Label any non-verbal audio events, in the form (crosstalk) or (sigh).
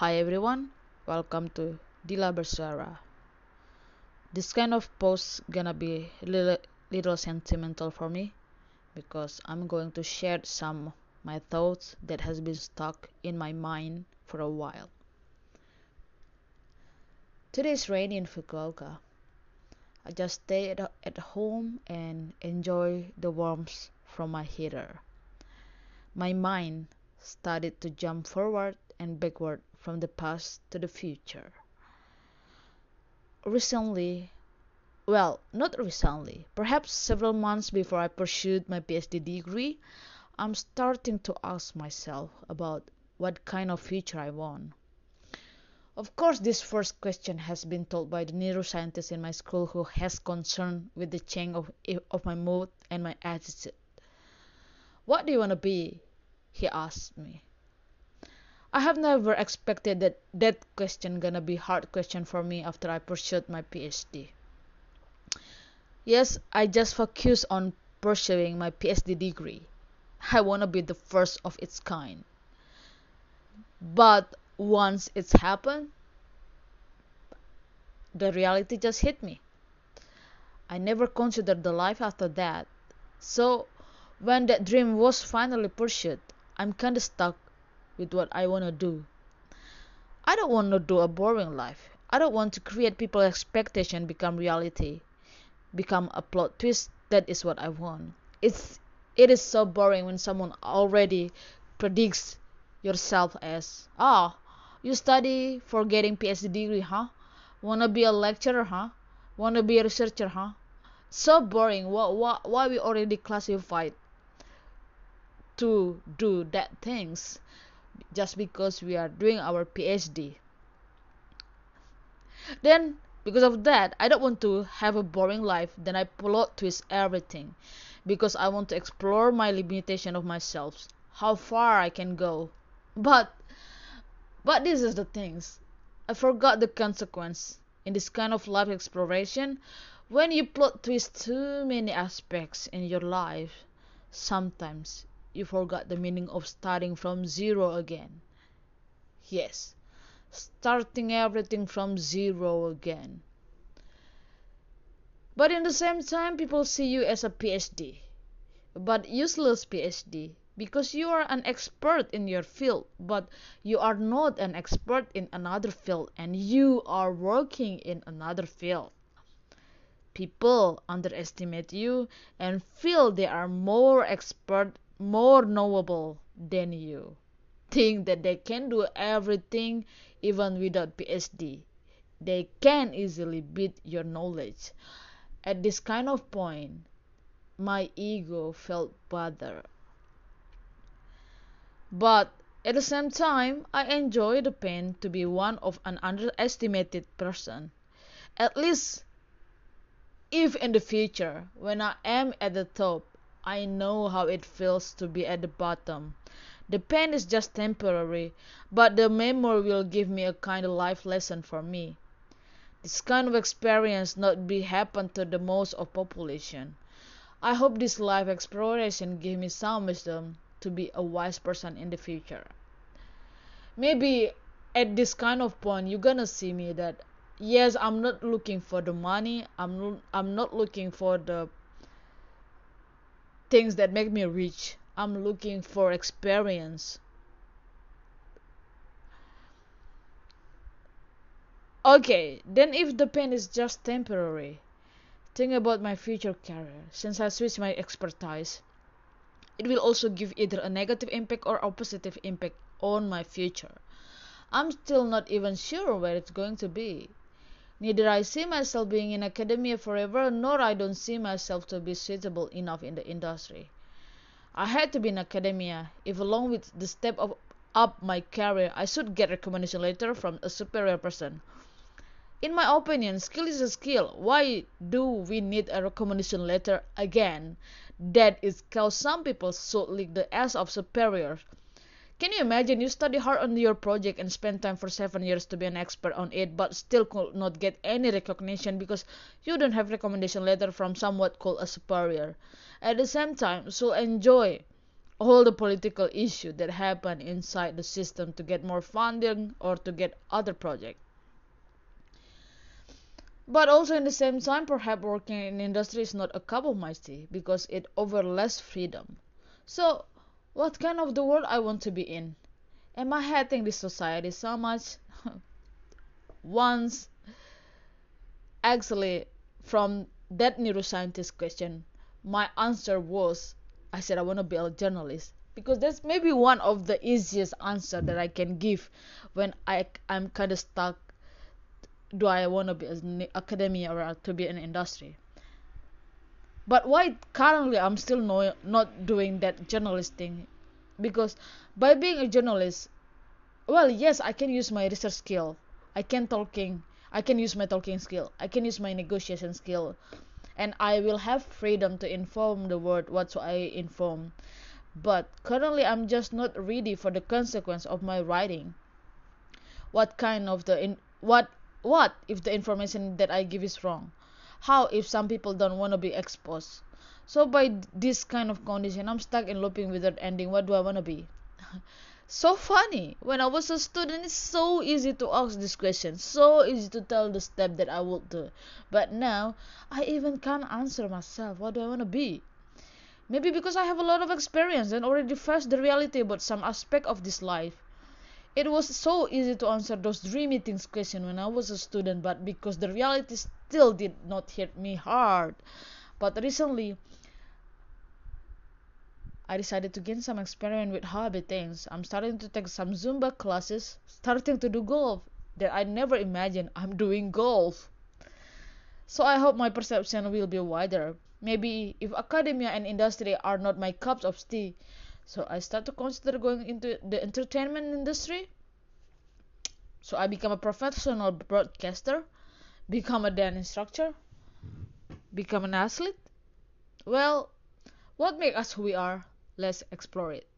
Hi everyone, welcome to Dila Bersuara. This kind of post gonna be little, little sentimental for me because I'm going to share some my thoughts that has been stuck in my mind for a while. Today's is rainy in Fukuoka. I just stay at, at home and enjoy the warmth from my heater. My mind started to jump forward and backward from the past to the future. Recently, well, not recently, perhaps several months before I pursued my PhD degree, I'm starting to ask myself about what kind of future I want. Of course, this first question has been told by the neuroscientist in my school who has concern with the change of, of my mood and my attitude. What do you want to be? He asked me. I have never expected that that question gonna be hard question for me after I pursued my PhD. Yes, I just focus on pursuing my PhD degree. I wanna be the first of its kind. But once it's happened, the reality just hit me. I never considered the life after that. So when that dream was finally pursued, I'm kinda stuck with what I want to do. I don't want to do a boring life. I don't want to create people's expectation become reality, become a plot twist. That is what I want. It's it is so boring when someone already predicts yourself as ah, you study for getting PhD degree, huh? Wanna be a lecturer, huh? Wanna be a researcher, huh? So boring. Why why why we already classified to do that things? Just because we are doing our PhD. Then, because of that, I don't want to have a boring life. Then I plot twist everything because I want to explore my limitation of myself, how far I can go. But, but this is the things. I forgot the consequence in this kind of life exploration. When you plot twist too many aspects in your life, sometimes you forgot the meaning of starting from zero again. Yes, starting everything from zero again. But in the same time, people see you as a PhD, but useless PhD, because you are an expert in your field, but you are not an expert in another field, and you are working in another field. People underestimate you and feel they are more expert more knowable than you think that they can do everything even without PhD. They can easily beat your knowledge. At this kind of point, my ego felt bothered. But at the same time, I enjoy the pain to be one of an underestimated person. At least if in the future, when I am at the top, I know how it feels to be at the bottom. The pain is just temporary, but the memory will give me a kind of life lesson for me. This kind of experience not be happen to the most of population. I hope this life exploration give me some wisdom to be a wise person in the future. Maybe at this kind of point you're gonna see me that yes I'm not looking for the money I'm I'm not looking for the things that make me rich. I'm looking for experience. Okay, then if the pain is just temporary, think about my future career. Since I switched my expertise, it will also give either a negative impact or a positive impact on my future. I'm still not even sure where it's going to be. Neither I see myself being in academia forever, nor I don't see myself to be suitable enough in the industry. I had to be in academia if along with the step of up my career I should get recommendation letter from a superior person. In my opinion, skill is a skill. Why do we need a recommendation letter again? That is cause some people should lick the ass of superiors. Can you imagine you study hard on your project and spend time for seven years to be an expert on it, but still could not get any recognition because you don't have recommendation letter from somewhat called a superior. At the same time, so enjoy all the political issue that happen inside the system to get more funding or to get other project but also in the same time perhaps working in industry is not a cup of my tea because it offers less freedom so what kind of the world i want to be in am i hating this society so much (laughs) once actually from that neuroscientist question my answer was I said I want to be a journalist because that's maybe one of the easiest answer that I can give when I I'm kind of stuck. Do I want to be an academia or to be an industry? But why currently I'm still no, not doing that journalist thing? Because by being a journalist, well, yes, I can use my research skill. I can talking. I can use my talking skill. I can use my negotiation skill and I will have freedom to inform the world what I inform. But currently, I'm just not ready for the consequence of my writing. What kind of the in what what if the information that I give is wrong? How if some people don't want to be exposed? So by this kind of condition, I'm stuck in looping without ending. What do I want to be? (laughs) so funny. When I was a student, it's so easy to ask this question, so easy to tell the step that I would do. But now, I even can't answer myself. What do I want to be? Maybe because I have a lot of experience and already faced the reality about some aspect of this life. It was so easy to answer those dreamy things question when I was a student, but because the reality still did not hit me hard. But recently, I decided to gain some experience with hobby things. I'm starting to take some Zumba classes, starting to do golf that I never imagined I'm doing golf. So I hope my perception will be wider. Maybe if academia and industry are not my cups of tea, so I start to consider going into the entertainment industry. So I become a professional broadcaster, become a dance instructor, become an athlete. Well, what makes us who we are? Let's explore it.